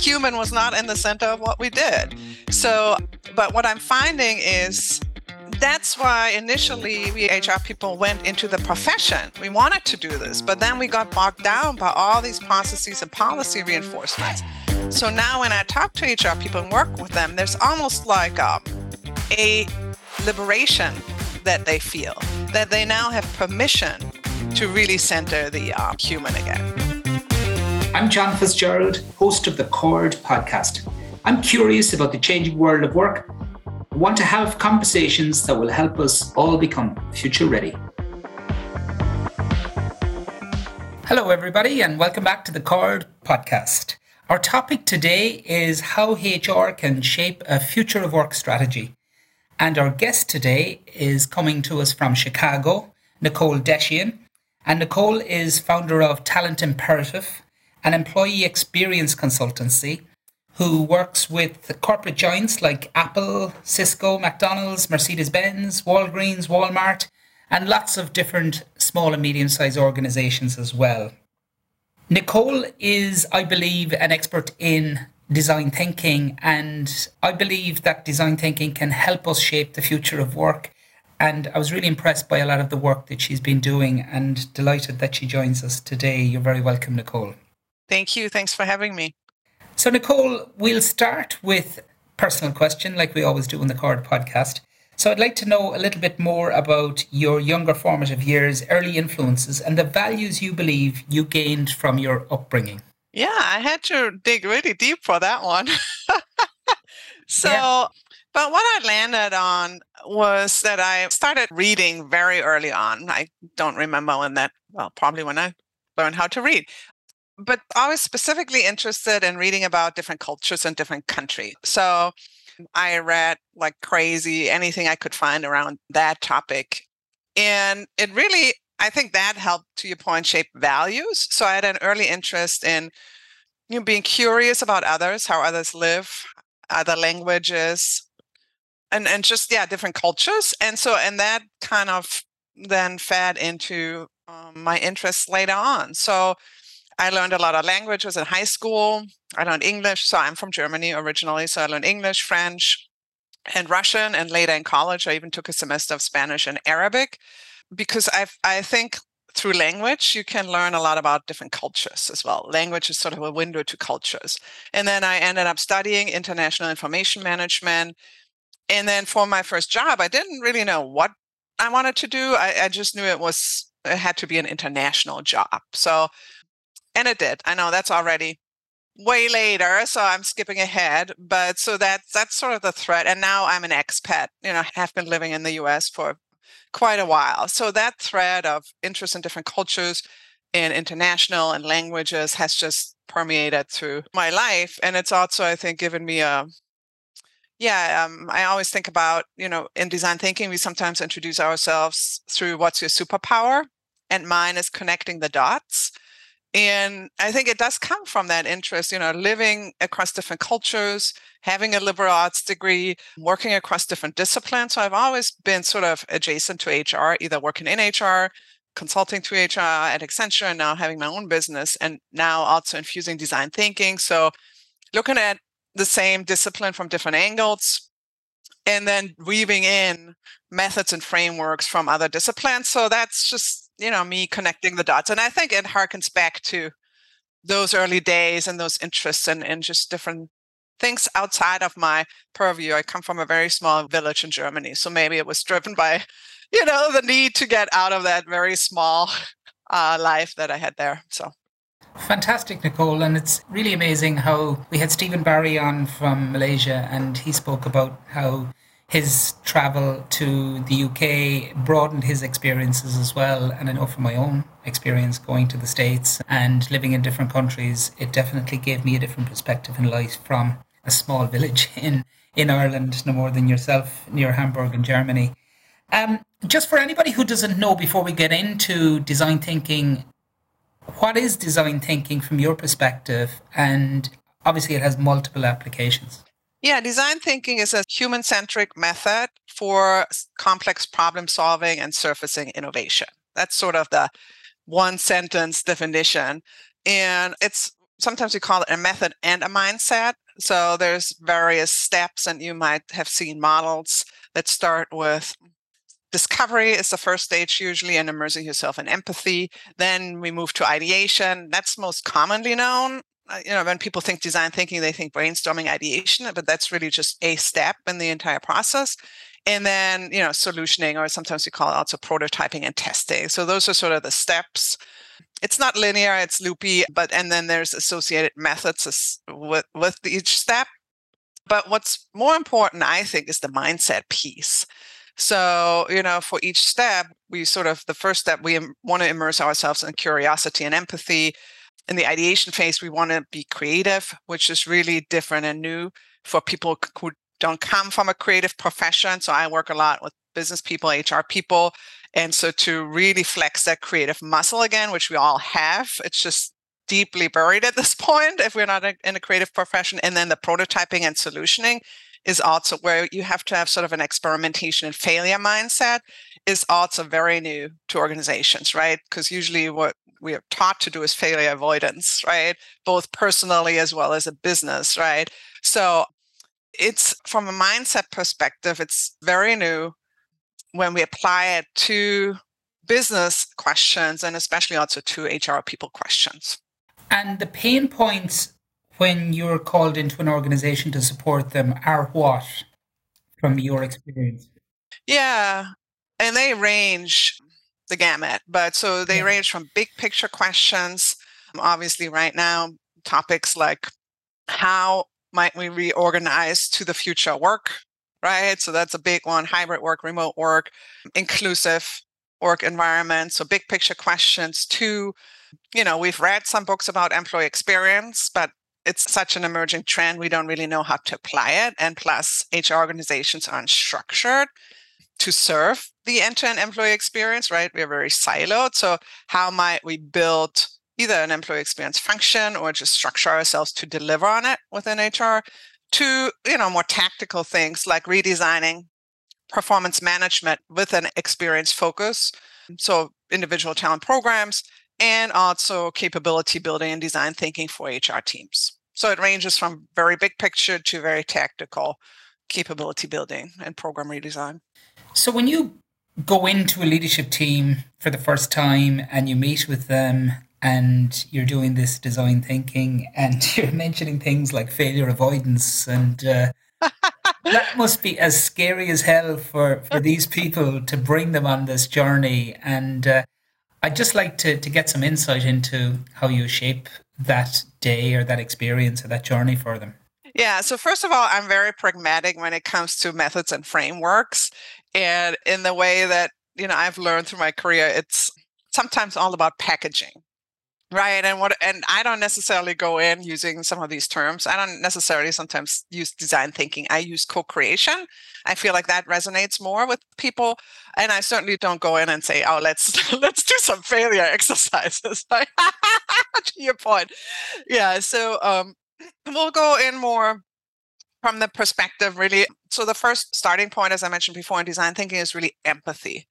human was not in the center of what we did. So, but what I'm finding is that's why initially we HR people went into the profession. We wanted to do this, but then we got bogged down by all these processes and policy reinforcements. So now when I talk to HR people and work with them, there's almost like a, um, a liberation that they feel, that they now have permission to really center the uh, human again. I'm John Fitzgerald, host of the Chord podcast. I'm curious about the changing world of work I want to have conversations that will help us all become future ready. Hello, everybody, and welcome back to the Chord podcast. Our topic today is how HR can shape a future of work strategy. And our guest today is coming to us from Chicago, Nicole Dessain. And Nicole is founder of Talent Imperative, an employee experience consultancy who works with corporate giants like Apple, Cisco, McDonald's, Mercedes Benz, Walgreens, Walmart, and lots of different small and medium sized organizations as well. Nicole is, I believe, an expert in design thinking, and I believe that design thinking can help us shape the future of work. And I was really impressed by a lot of the work that she's been doing and delighted that she joins us today. You're very welcome, Nicole. Thank you. Thanks for having me. So, Nicole, we'll start with personal question, like we always do on the Chord podcast. So, I'd like to know a little bit more about your younger formative years, early influences, and the values you believe you gained from your upbringing. Yeah, I had to dig really deep for that one. so, yeah. but what I landed on was that I started reading very early on. I don't remember when that, well, probably when I learned how to read but I was specifically interested in reading about different cultures and different countries. So I read like crazy anything I could find around that topic. And it really, I think that helped, to your point, shape values. So I had an early interest in you know, being curious about others, how others live, other languages, and, and just, yeah, different cultures. And so, and that kind of then fed into um, my interests later on. So I learned a lot of languages in high school. I learned English. So I'm from Germany originally. So I learned English, French, and Russian. And later in college, I even took a semester of Spanish and Arabic because I, I think through language, you can learn a lot about different cultures as well. Language is sort of a window to cultures. And then I ended up studying international information management. And then for my first job, I didn't really know what I wanted to do. I, I just knew it was it had to be an international job. So and it did. I know that's already way later, so I'm skipping ahead. But so that's that's sort of the thread. And now I'm an expat. You know, have been living in the U.S. for quite a while. So that thread of interest in different cultures, in international and languages, has just permeated through my life, and it's also, I think, given me a yeah, um, I always think about, you know, in design thinking, we sometimes introduce ourselves through what's your superpower. And mine is connecting the dots and i think it does come from that interest you know living across different cultures having a liberal arts degree working across different disciplines. So i've always been sort of adjacent to hr either working in hr consulting to hr at accenture and now having my own business and now also infusing design thinking. So looking at the same discipline from different angles and then weaving in methods and frameworks from other disciplines. So that's just you know me connecting the dots and i think it harkens back to those early days and those interests and, and just different things outside of my purview i come from a very small village in germany so maybe it was driven by you know the need to get out of that very small uh, life that i had there so Fantastic, Nicole. And it's really amazing how we had Stephen Barry on from Malaysia, and he spoke about how his travel to the UK broadened his experiences as well. And I know from my own experience going to the States and living in different countries, it definitely gave me a different perspective in life from a small village in, in Ireland, no more than yourself, near Hamburg in Germany. Um, just for anybody who doesn't know, before we get into design thinking, what is design thinking from your perspective? And obviously, it has multiple applications. Yeah, design thinking is a human centric method for complex problem solving and surfacing innovation. That's sort of the one sentence definition. And it's sometimes we call it a method and a mindset. So there's various steps, and you might have seen models that start with discovery is the first stage usually and immersing yourself in empathy then we move to ideation that's most commonly known Uh, you know when people think design thinking they think brainstorming ideation but that's really just a step in the entire process. And then you know solutioning or sometimes we call it also prototyping and testing. So those are sort of the steps. It's not linear it's loopy but and then there's associated methods with with each step. But what's more important i think is the mindset piece. So you know for each step we sort of the first step we want to immerse ourselves in curiosity and empathy in the ideation phase we want to be creative which is really different and new for people who don't come from a creative profession so i work a lot with business people hr people and so to really flex that creative muscle again, which we all have, it's just deeply buried at this point if we're not in a creative profession. And then the prototyping and solutioning is also where you have to have sort of an experimentation and failure mindset is also very new to organizations, right? Because usually what we are taught to do is failure avoidance, right? Both personally as well as a business, right? So it's from a mindset perspective, it's very new when we apply it to business questions and especially also to HR people questions. And the pain points when you're called into an organization to support them are what from your experience? Yeah, and they range the gamut, but so they yeah. range from big picture questions. Obviously, right now, topics like how might we reorganize to the future work right? So that's a big one hybrid work, remote work, inclusive work environment. So big picture questions. Two, you know, we've read some books about employee experience, but it's such an emerging trend. We don't really know how to apply it. And plus, HR organizations aren't structured to serve the end to end employee experience, right? We're very siloed. So, how might we build either an employee experience function or just structure ourselves to deliver on it within HR? to you know more tactical things like redesigning performance management with an experience focus so individual talent programs and also capability building and design thinking for hr teams so it ranges from very big picture to very tactical capability building and program redesign so when you go into a leadership team for the first time and you meet with them and you're doing this design thinking and you're mentioning things like failure avoidance and uh, that must be as scary as hell for, for these people to bring them on this journey. And uh, i'd just like to, to get some insight into how you shape that day or that experience or that journey for them. Yeah so first of all i'm very pragmatic when it comes to methods and frameworks and in the way that you know i've learned through my career it's sometimes all about packaging Right. And what and I don't necessarily go in using some of these terms. I don't necessarily sometimes use design thinking. I use co-creation. I feel like that resonates more with people. And I certainly don't go in and say, oh, let's let's do some failure exercises. to your point. Yeah. So um we'll go in more from the perspective really. So the first starting point, as I mentioned before in design thinking, is really empathy.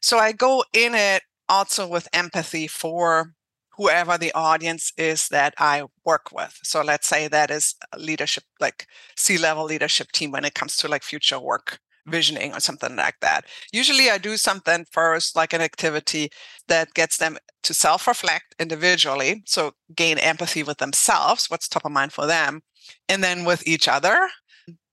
So I go in it also with empathy for whoever the audience is that I work with. So let's say that is leadership, like C level leadership team when it comes to like future work visioning or something like that. Usually I do something first, like an activity that gets them to self reflect individually. So gain empathy with themselves, what's top of mind for them, and then with each other.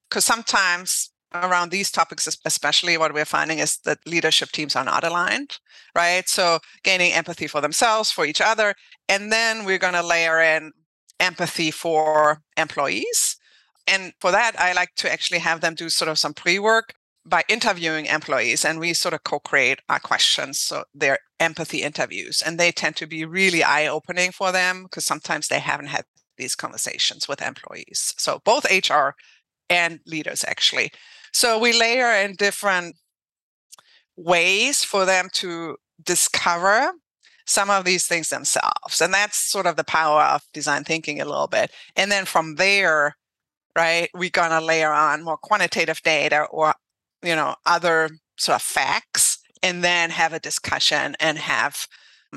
Because sometimes around these topics, especially what we're finding is that leadership teams are not aligned, right? So gaining empathy for themselves, for each other. And then we're going to layer in empathy for employees. And for that, I like to actually have them do sort of some pre work by interviewing employees and we sort of co-create our questions so they're empathy interviews and they tend to be really eye-opening for them because sometimes they haven't had these conversations with employees so both hr and leaders actually so we layer in different ways for them to discover some of these things themselves. And that's sort of the power of design thinking a little bit. And then from there, right, we're going to layer on more quantitative data or, you know, other sort of facts, and then have a discussion and have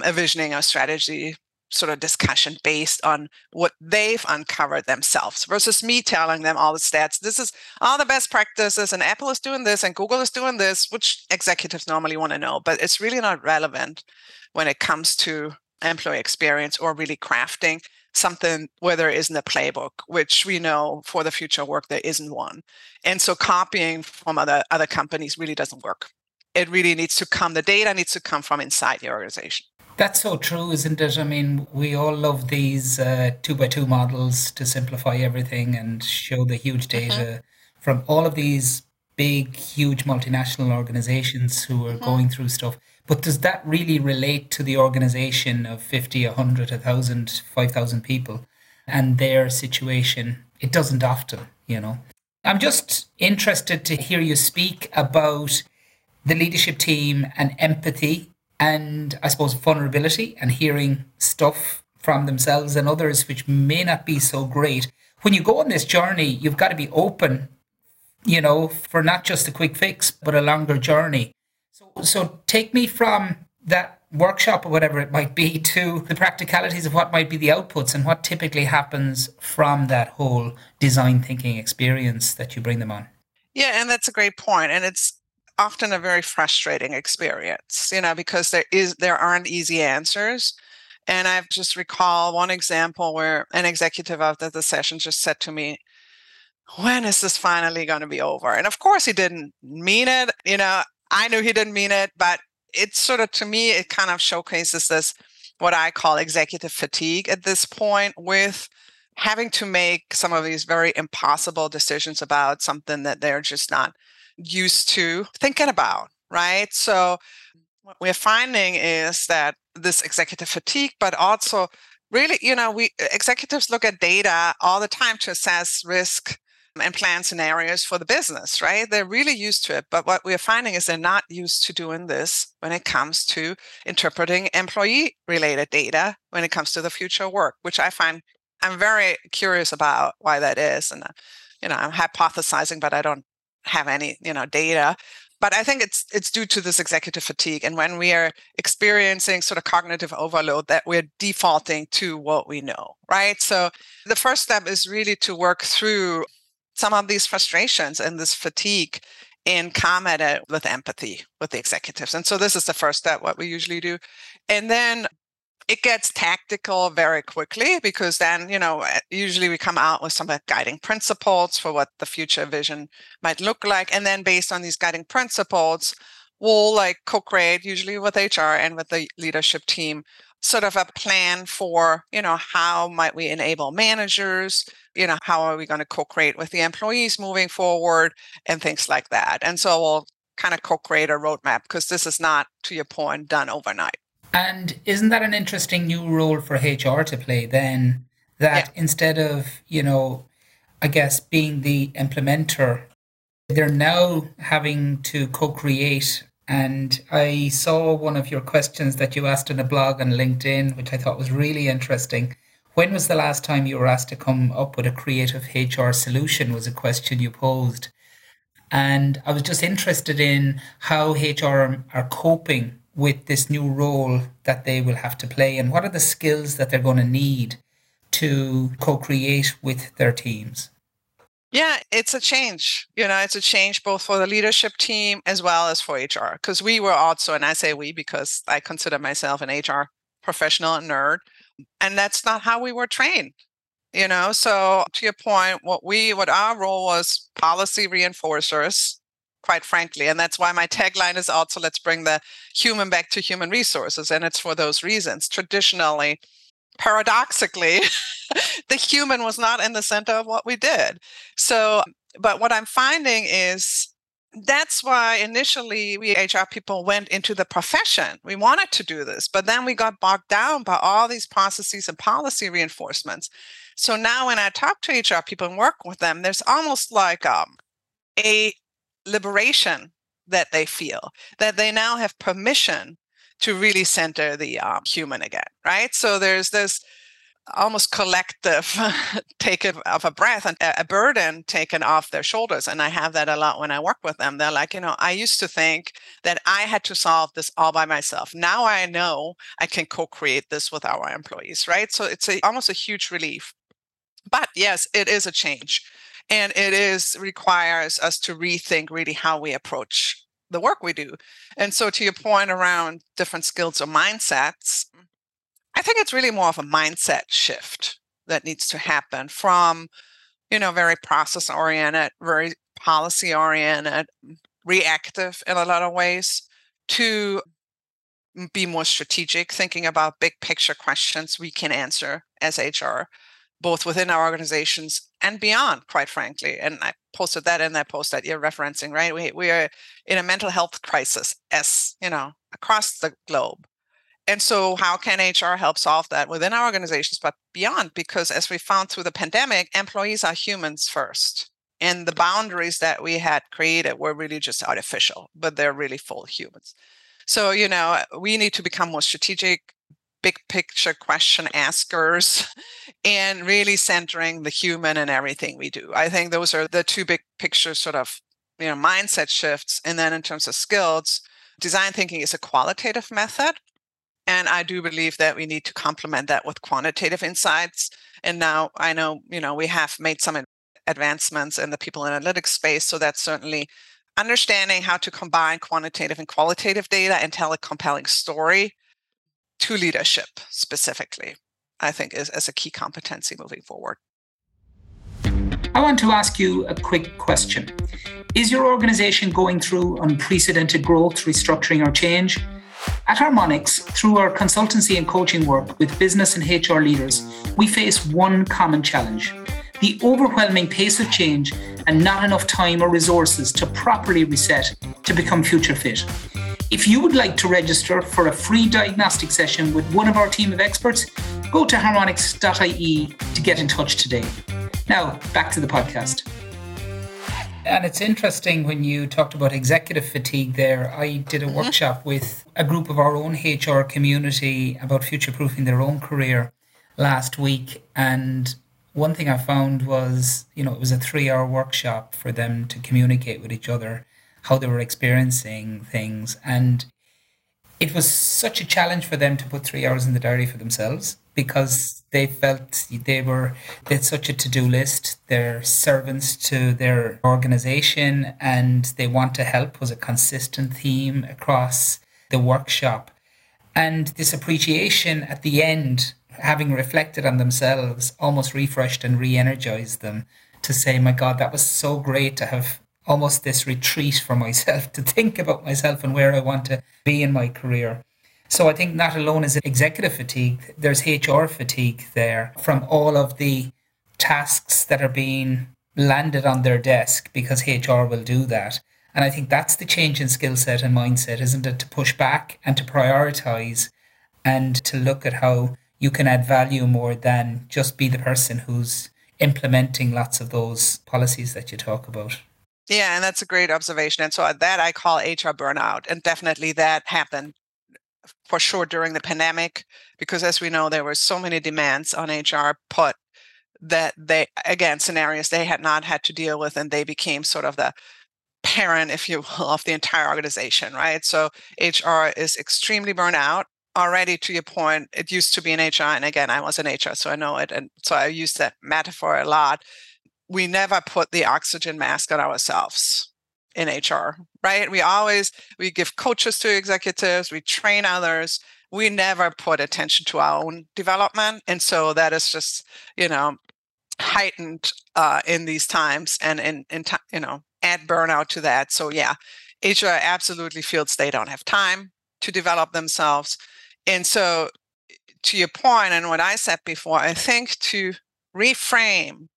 a visioning or strategy sort of discussion based on what they've uncovered themselves versus me telling them all the stats. This is all the best practices, and Apple is doing this, and Google is doing this, which executives normally want to know, but it's really not relevant when it comes to employee experience or really crafting something where there isn't a playbook, which we know for the future work there isn't one. And so copying from other other companies really doesn't work. It really needs to come, the data needs to come from inside the organization. That's so true, isn't it? I mean, we all love these uh, two by two models to simplify everything and show the huge mm-hmm. data from all of these big, huge multinational organizations who are mm-hmm. going through stuff. But does that really relate to the organization of 50, 100, 1,000, 5,000 people and their situation? It doesn't often, you know. I'm just interested to hear you speak about the leadership team and empathy and I suppose vulnerability and hearing stuff from themselves and others which may not be so great. When you go on this journey, you've got to be open, you know, for not just a quick fix, but a longer journey. So, so take me from that workshop or whatever it might be to the practicalities of what might be the outputs and what typically happens from that whole design thinking experience that you bring them on. Yeah, and that's a great point. And it's often a very frustrating experience, you know, because there is there aren't easy answers. And I've just recall one example where an executive after the session just said to me, when is this finally going to be over? And of course he didn't mean it. You know, I knew he didn't mean it, but it's sort of to me, it kind of showcases this what I call executive fatigue at this point with having to make some of these very impossible decisions about something that they're just not used to thinking about, right? So, what we're finding is that this executive fatigue, but also really, you know, we executives look at data all the time to assess risk and plan scenarios for the business, right? They're really used to it. But what we're finding is they're not used to doing this when it comes to interpreting employee related data when it comes to the future work, which I find I'm very curious about why that is. And, uh, you know, I'm hypothesizing, but I don't have any you know data but i think it's it's due to this executive fatigue and when we are experiencing sort of cognitive overload that we're defaulting to what we know right? So the first step is really to work through some of these frustrations and this fatigue and comment it with empathy with the executives and so this is the first step what we usually do. And then it gets tactical very quickly because then you know eh, usually we come out with some guiding principles for what the future vision might look like. And then based on these guiding principles we'll like co-create usually with hr and with the leadership team sort of a plan for you know how might we enable managers you know how are we going to co-create with the employees moving forward and things like that. And so we'll kind of co-create a roadmap because this is not to your point done overnight and isn't that an interesting new role for HR to play then? That yeah. instead of, you know, I guess being the implementer, they're now having to co create. And I saw one of your questions that you asked in a blog on LinkedIn, which I thought was really interesting. When was the last time you were asked to come up with a creative HR solution? Was a question you posed. And I was just interested in how HR are coping with this new role that they will have to play and what are the skills that they're going to need to co-create with their teams? Yeah it's a change you know it's a change both for the leadership team as well as for hr because we were also and i say we because i consider myself an hr professional and nerd and that's not how we were trained you know? So to your point what we what our role was policy reinforcers quite frankly. And that's why my tagline is also let's bring the human back to human resources. And it's for those reasons. Traditionally, paradoxically, the human was not in the center of what we did. So, but what I'm finding is that's why initially we HR people went into the profession. We wanted to do this, but then we got bogged down by all these processes and policy reinforcements. So now when I talk to HR people and work with them, there's almost like um, a liberation that they feel, that they now have permission to really center the um, human again, right? So there's this almost collective taken of a breath and a burden taken off their shoulders. And I have that a lot when I work with them. They're like, you know, I used to think that I had to solve this all by myself. Now I know I can co-create this with our employees, right? So it's a, almost a huge relief. But yes, it is a change. And it is requires us to rethink really how we approach the work we do. And so to your point around different skills or mindsets, I think it's really more of a mindset shift that needs to happen from, you know, very process oriented, very policy oriented, reactive in a lot of ways to be more strategic, thinking about big picture questions we can answer as HR, both within our organizations and beyond, quite frankly. And I posted that in that post that you're referencing, right? We, we are in a mental health crisis as, you know, across the globe. And so, how can HR help solve that within our organizations, but beyond? Because as we found through the pandemic, employees are humans first. And the boundaries that we had created were really just artificial, but they're really full humans. So, you know, we need to become more strategic, big picture question askers, and really centering the human in everything we do. I think those are the two big picture sort of, you know, mindset shifts. And then in terms of skills, design thinking is a qualitative method and I do believe that we need to complement that with quantitative insights. And now I know, you know, we have made some advancements in the people analytics space. So that's certainly understanding how to combine quantitative and qualitative data and tell a compelling story to leadership specifically, I think is as a key competency moving forward. I want to ask you a quick question. Is your organization going through unprecedented growth, restructuring, or change? At Harmonics, through our consultancy and coaching work with business and HR leaders, we face one common challenge the overwhelming pace of change and not enough time or resources to properly reset to become future fit. If you would like to register for a free diagnostic session with one of our team of experts, go to harmonics.ie to get in touch today. Now, back to the podcast. And it's interesting when you talked about executive fatigue there. I did a mm-hmm. workshop with a group of our own HR community about future proofing their own career last week. And one thing I found was, you know, it was a three hour workshop for them to communicate with each other how they were experiencing things. And it was such a challenge for them to put three hours in the diary for themselves because they felt they were they had such a to-do list they're servants to their organization and they want to help was a consistent theme across the workshop and this appreciation at the end having reflected on themselves almost refreshed and re-energized them to say my god that was so great to have almost this retreat for myself to think about myself and where i want to be in my career so I think not alone is it executive fatigue, there's HR fatigue there from all of the tasks that are being landed on their desk because HR will do that. And I think that's the change in skill set and mindset, isn't it? To push back and to prioritize and to look at how you can add value more than just be the person who's implementing lots of those policies that you talk about. Yeah, and that's a great observation. And so uh, that I call HR burnout. And definitely that happened for sure during the pandemic because as we know there were so many demands on hr put that they again scenarios they had not had to deal with and they became sort of the parent if you will of the entire organization right so hr is extremely burnt out already to your point it used to be in hr and again i was in hr so i know it and so i use that metaphor a lot we never put the oxygen mask on ourselves in HR, right? We always we give coaches to executives, we train others. We never put attention to our own development, and so that is just you know heightened uh, in these times, and in in you know add burnout to that. So yeah, HR absolutely feels they don't have time to develop themselves, and so to your point and what I said before, I think to reframe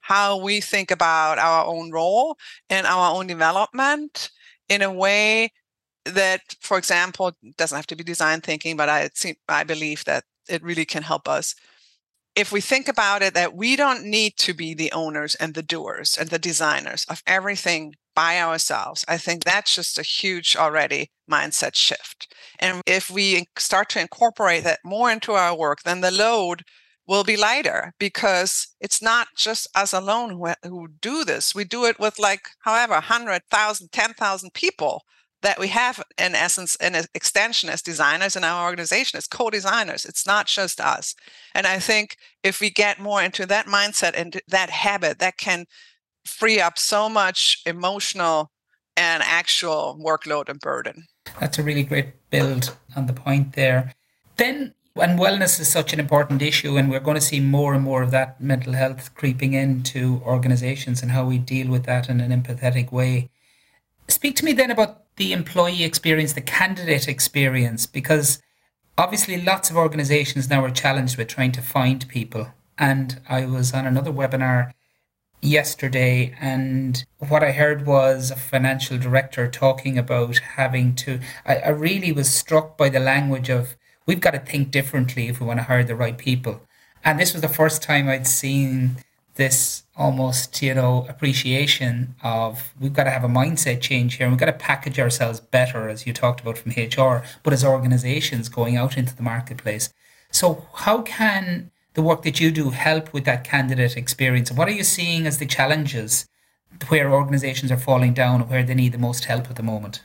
how we think about our own role and our own development in a way that, for example, doesn't have to be design thinking, but I I believe that it really can help us. If we think about it, that we don't need to be the owners and the doers and the designers of everything by ourselves, I think that's just a huge already mindset shift. And if we start to incorporate that more into our work, then the load will be lighter because it's not just us alone who, who do this. We do it with like, however, 100,000, 10,000 people that we have in essence an extension as designers in our organization as co-designers it's not just us and i think if we get more into that mindset and that habit that can free up so much emotional and actual workload and burden. That's a really great build on the point there. Then and wellness is such an important issue and we're going to see more and more of that mental health creeping into organizations and how we deal with that in an empathetic way. Speak to me then about the employee experience the candidate experience because obviously lots of organizations now are challenged with trying to find people. And i was on another webinar yesterday and what i heard was a financial director talking about having to I, I really was struck by the language of we've got to think differently if we want to hire the right people. And this was the first time I'd seen this almost, you know, appreciation of we've got to have a mindset change here. And we've got to package ourselves better, as you talked about from HR, but as organizations going out into the marketplace. So, how can the work that you do help with that candidate experience? What are you seeing as the challenges where organizations are falling down where they need the most help at the moment?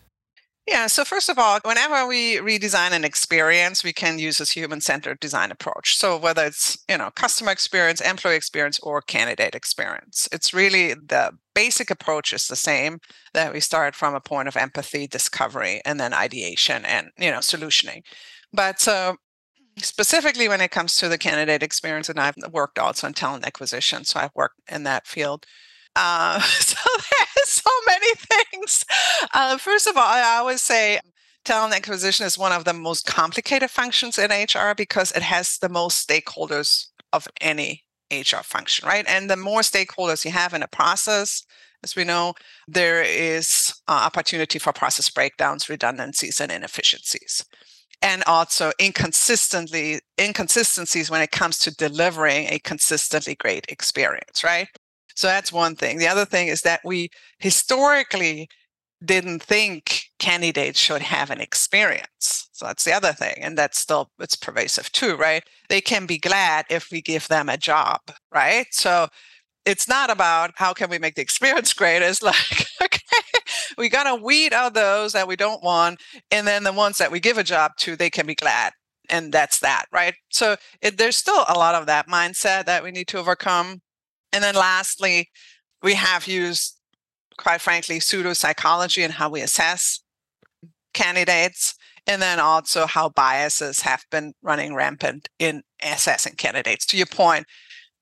Yeah, so first of all, whenever we redesign an experience, we can use this human-centered design approach. So whether it's, you know, customer experience, employee experience, or candidate experience, it's really the basic approach is the same that we start from a point of empathy, discovery, and then ideation and, you know, solutioning. But so specifically when it comes to the candidate experience, and I've worked also in talent acquisition, so I've worked in that field. Uh, so there's so many things. Uh, first of all, I always say talent acquisition is one of the most complicated functions in HR because it has the most stakeholders of any HR function, right? And the more stakeholders you have in a process, as we know, there is uh, opportunity for process breakdowns, redundancies, and inefficiencies. And also inconsistently inconsistencies when it comes to delivering a consistently great experience, right? So that's one thing. The other thing is that we historically didn't think candidates should have an experience. So that's the other thing. And that's still it's pervasive too, right? They can be glad if we give them a job, right? So it's not about how can we make the experience great. It's like, okay, we gotta weed out those that we don't want. And then the ones that we give a job to, they can be glad. And that's that, right? So it, there's still a lot of that mindset that we need to overcome. And then lastly, we have used, quite frankly, pseudo psychology and how we assess candidates. And then also how biases have been running rampant in assessing candidates. To your point,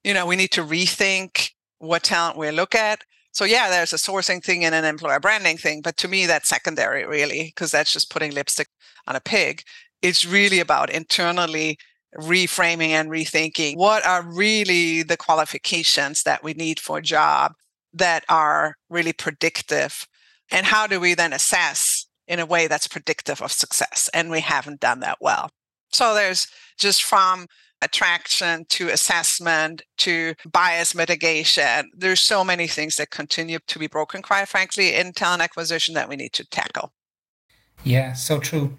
you know, we need to rethink what talent we look at. So yeah, there's a sourcing thing and an employer branding thing, but to me that's secondary really, because that's just putting lipstick on a pig. It's really about internally reframing and rethinking what are really the qualifications that we need for a job that are really predictive and how do we then assess in a way that's predictive of success and we haven't done that well so there's just from attraction to assessment to bias mitigation. There's so many things that continue to be broken quite frankly in talent acquisition that we need to tackle. Yeah so true.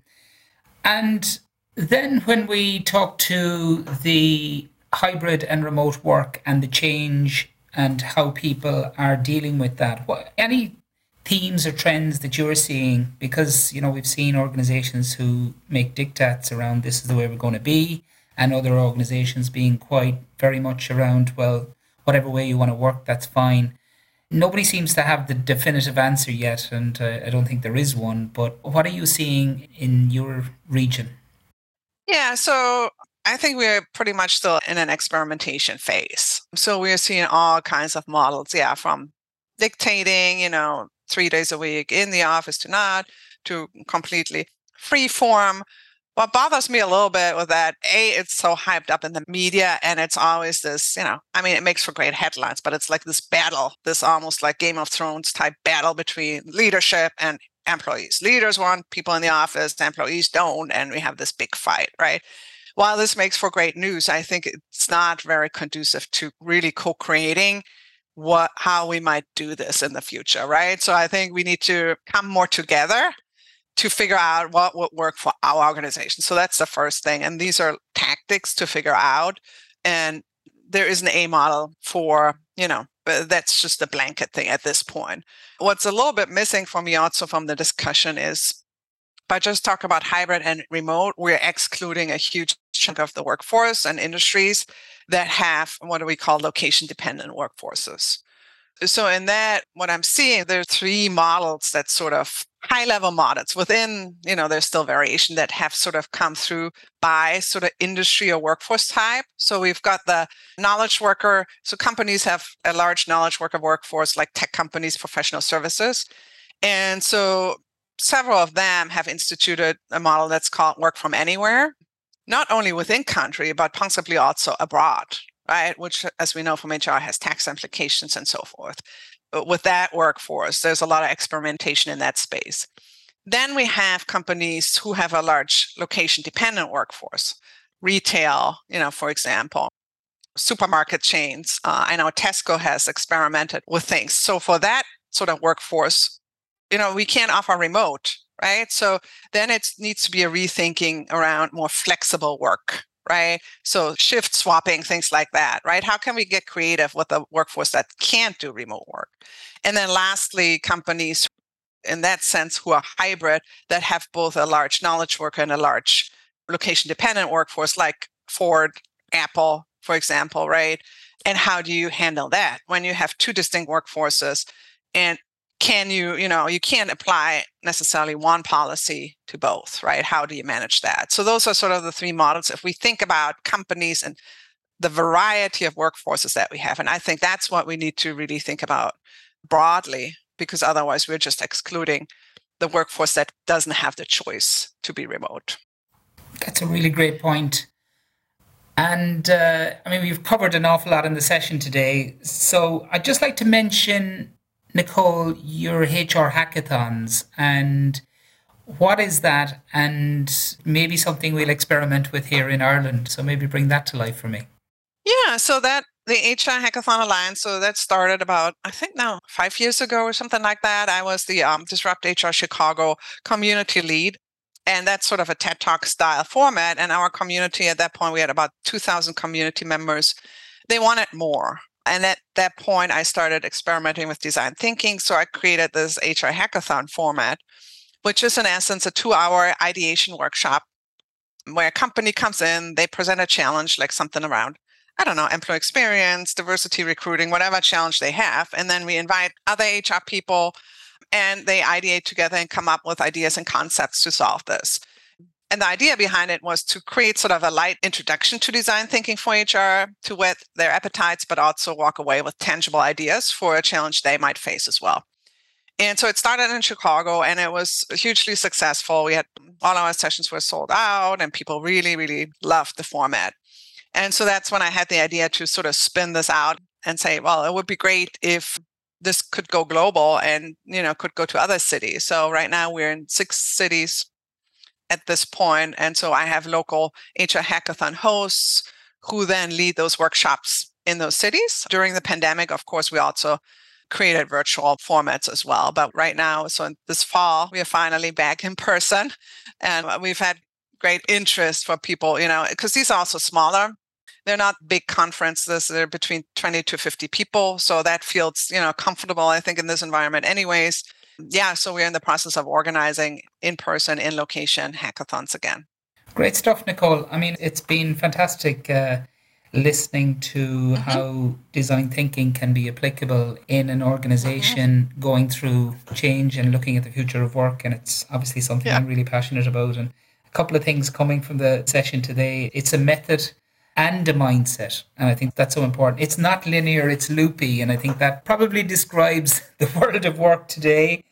And then, when we talk to the hybrid and remote work and the change and how people are dealing with that, what any themes or trends that you're seeing? Because you know we've seen organizations who make diktats around this is the way we're going to be, and other organizations being quite very much around well, whatever way you want to work, that's fine. Nobody seems to have the definitive answer yet, and uh, I don't think there is one. But what are you seeing in your region? Yeah, so I think we're pretty much still in an experimentation phase. So we're seeing all kinds of models, yeah, from dictating, you know, three days a week in the office to not, to completely free form. What bothers me a little bit with that, A, it's so hyped up in the media and it's always this, you know, I mean, it makes for great headlines, but it's like this battle, this almost like Game of Thrones type battle between leadership and employees. Leaders want people in the office, employees don't, and we have this big fight, right? While this makes for great news, I think it's not very conducive to really co-creating what how we might do this in the future, right? So I think we need to come more together to figure out what would work for our organization. So that's the first thing. And these are tactics to figure out And there is an A model for, you know, but that's just a blanket thing at this point. What's a little bit missing for me also from the discussion is by just talk about hybrid and remote, we're excluding a huge chunk of the workforce and industries that have what do we call location dependent workforces. So in that, what I'm seeing, there are three models that sort of high level models within, you know, there's still variation that have sort of come through by sort of industry or workforce type. So we've got the knowledge worker. So companies have a large knowledge worker workforce, like tech companies, professional services. And so several of them have instituted a model that's called work from anywhere, not only within country, but possibly also abroad, right? Which, as we know from HR, has tax implications and so forth. But with that workforce, there's a lot of experimentation in that space. Then we have companies who have a large location dependent workforce, retail, you know, for example, supermarket chains. Uh, I know Tesco has experimented with things. So for that sort of workforce, you know, we can't offer remote, right? So then it needs to be a rethinking around more flexible work, right? So shift swapping, things like that, right? How can we get creative with a workforce that can't do remote work? And then lastly, companies in that sense who are hybrid that have both a large knowledge worker and a large location dependent workforce like Ford, Apple, for example, right? And how do you handle that when you have two distinct workforces and can you, you know, you can't apply necessarily one policy to both, right? How do you manage that? So those are sort of the three models. If we think about companies and the variety of workforces that we have, and I think that's what we need to really think about broadly, because otherwise we're just excluding the workforce that doesn't have the choice to be remote. That's a really great point. And uh, I mean, we've covered an awful lot in the session today. So I'd just like to mention Nicole, your HR hackathons and what is that? And maybe something we'll experiment with here in Ireland. So maybe bring that to life for me. Yeah, so that the HR Hackathon Alliance, so that started about, I think now five years ago or something like that. I was the um, Disrupt HR Chicago community lead. And that's sort of a TED Talk style format. And our community at that point, we had about 2,000 community members. They wanted more. And at that point, I started experimenting with design thinking. So I created this HR hackathon format, which is in essence a two hour ideation workshop where a company comes in, they present a challenge like something around, I don't know, employee experience, diversity recruiting, whatever challenge they have. And then we invite other HR people and they ideate together and come up with ideas and concepts to solve this. And the idea behind it was to create sort of a light introduction to design thinking for HR, to whet their appetites, but also walk away with tangible ideas for a challenge they might face as well. And so it started in Chicago and it was hugely successful. We had all our sessions were sold out and people really, really loved the format. And so that's when I had the idea to sort of spin this out and say, well, it would be great if this could go global and, you know, could go to other cities. So right now we're in six cities at this point. And so I have local HR hackathon hosts who then lead those workshops in those cities. During the pandemic, of course, we also created virtual formats as well. But right now, so this fall, we are finally back in person and uh, we've had great interest for people, you know, because these are also smaller. They're not big conferences. They're between 20 to 50 people. So that feels, you know, comfortable, I think, in this environment anyways yeah, so we're in the process of organizing in person, in location hackathons again. Great stuff, Nicole. I mean, it's been fantastic uh, listening to mm-hmm. how design thinking can be applicable in an organization mm-hmm. going through change and looking at the future of work. And it's obviously something yeah. I'm really passionate about. And a couple of things coming from the session today it's a method and a mindset. And I think that's so important. It's not linear, it's loopy. And I think that probably describes the world of work today.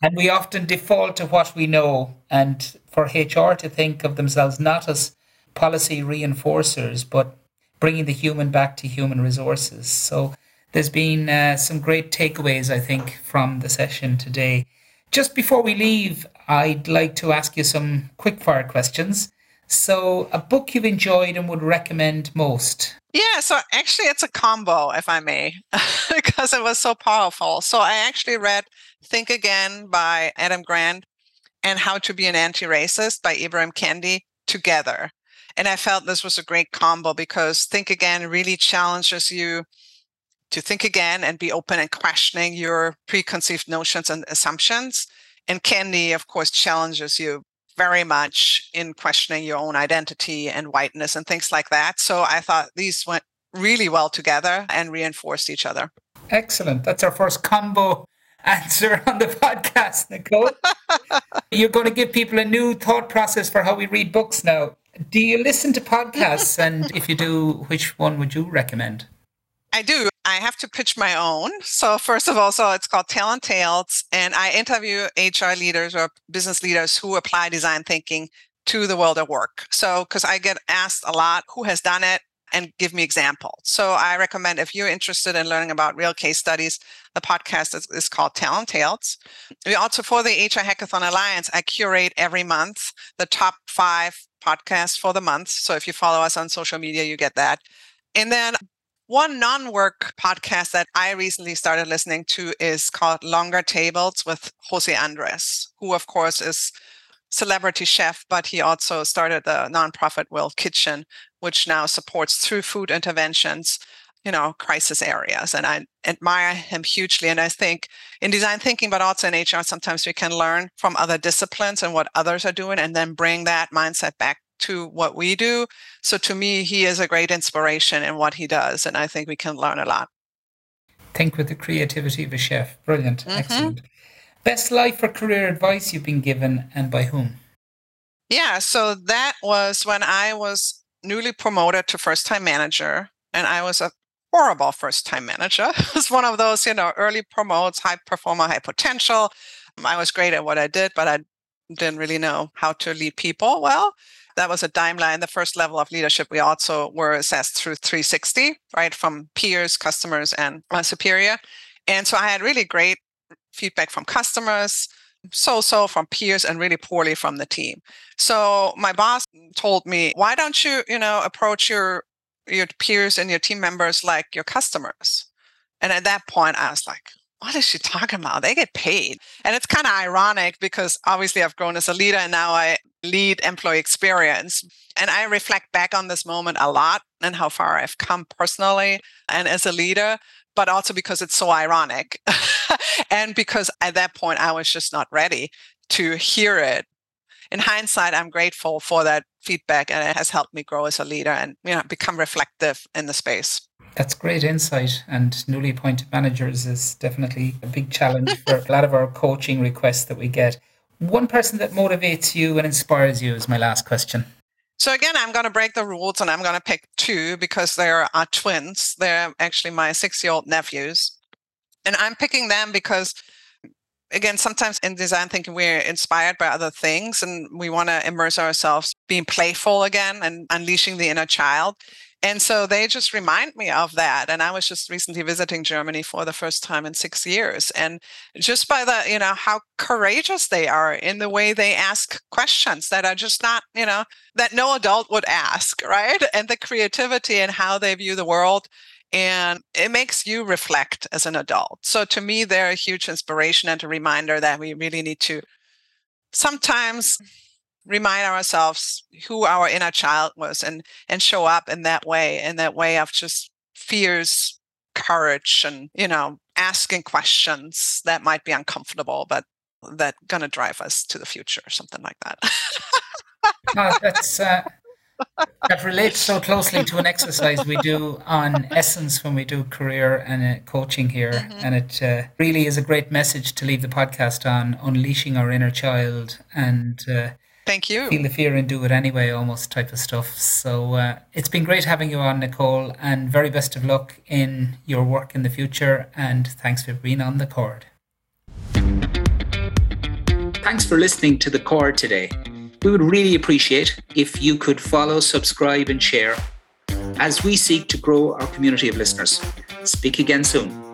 And we often default to what we know. And for HR to think of themselves not as policy reinforcers, but bringing the human back to human resources. So there's been uh, some great takeaways, I think, from the session today. Just before we leave, I'd like to ask you some quick fire questions. So, a book you've enjoyed and would recommend most? Yeah, so actually, it's a combo, if I may, because it was so powerful. So, I actually read Think Again by Adam Grant and How to Be an Anti Racist by Ibram Kendi together. And I felt this was a great combo because Think Again really challenges you to think again and be open and questioning your preconceived notions and assumptions. And Kendi, of course, challenges you very much in questioning your own identity and whiteness and things like that. So I thought these went really well together and reinforced each other. Excellent. That's our first combo answer on the podcast, Nicole. You're going to give people a new thought process for how we read books now. Do you listen to podcasts? and if you do, which one would you recommend? I do. I have to pitch my own. So first of all, so it's called Talent Tales, and I interview HR leaders or business leaders who apply design thinking to the world of work. So because I get asked a lot, who has done it? and give me examples. So I recommend if you're interested in learning about real case studies, the podcast is, is, called Talent Tales. We also for the HR Hackathon Alliance, I curate every month the top five podcasts for the month. So if you follow us on social media, you get that. And then one non-work podcast that I recently started listening to is called Longer Tables with Jose Andres, who of course is celebrity chef, but he also started the nonprofit World Kitchen, which now supports through food interventions, you know, crisis areas. And I admire him hugely. And I think in design thinking, but also in HR, sometimes we can learn from other disciplines and what others are doing and then bring that mindset back to what we do. So to me, he is a great inspiration in what he does. And I think we can learn a lot. Think with the creativity of a chef. Brilliant. Mm-hmm. Excellent. Best life or career advice you've been given and by whom? Yeah, so that was when I was newly promoted to first time manager, and I was a horrible first time manager. it was one of those, you know, early promotes, high performer, high potential. I was great at what I did, but I didn't really know how to lead people well that was a Daimler. the first level of leadership, we also were assessed through 360, right, from peers, customers, and uh, superior. And so I had really great feedback from customers, so so from peers, and really poorly from the team. So my boss told me, why don't you, you know, approach your your peers and your team members like your customers? And at that point, I was like, what is she talking about? They get paid. And it's kind of ironic because obviously I've grown as a leader and now I lead employee experience. And I reflect back on this moment a lot and how far I've come personally and as a leader, but also because it's so ironic. and because at that point I was just not ready to hear it. In hindsight, I'm grateful for that feedback and it has helped me grow as a leader and you know become reflective in the space. That's great insight. And newly appointed managers is definitely a big challenge for a lot of our coaching requests that we get. One person that motivates you and inspires you is my last question. So again, I'm going to break the rules and I'm going to pick two because they're our twins. They're actually my six-year-old nephews. And I'm picking them because again, sometimes in design thinking, we're inspired by other things and we want to immerse ourselves being playful again and unleashing the inner child. And so they just remind me of that. And I was just recently visiting Germany for the first time in six years. And just by the, you know, how courageous they are in the way they ask questions that are just not, you know, that no adult would ask, right? And the creativity and how they view the world. And it makes you reflect as an adult. So to me, they're a huge inspiration and a reminder that we really need to sometimes mm. Remind ourselves who our inner child was and and show up in that way in that way of just fears courage and you know asking questions that might be uncomfortable but that gonna drive us to the future or something like that that's uh, that relates so closely to an exercise we do on essence when we do career and uh, coaching here mm-hmm. and it uh, really is a great message to leave the podcast on unleashing our inner child and uh, Thank you. Feel the fear and do it anyway, almost type of stuff. So uh, it's been great having you on, Nicole, and very best of luck in your work in the future. And thanks for being on the Chord. Thanks for listening to the Chord today. We would really appreciate if you could follow, subscribe, and share as we seek to grow our community of listeners. Speak again soon.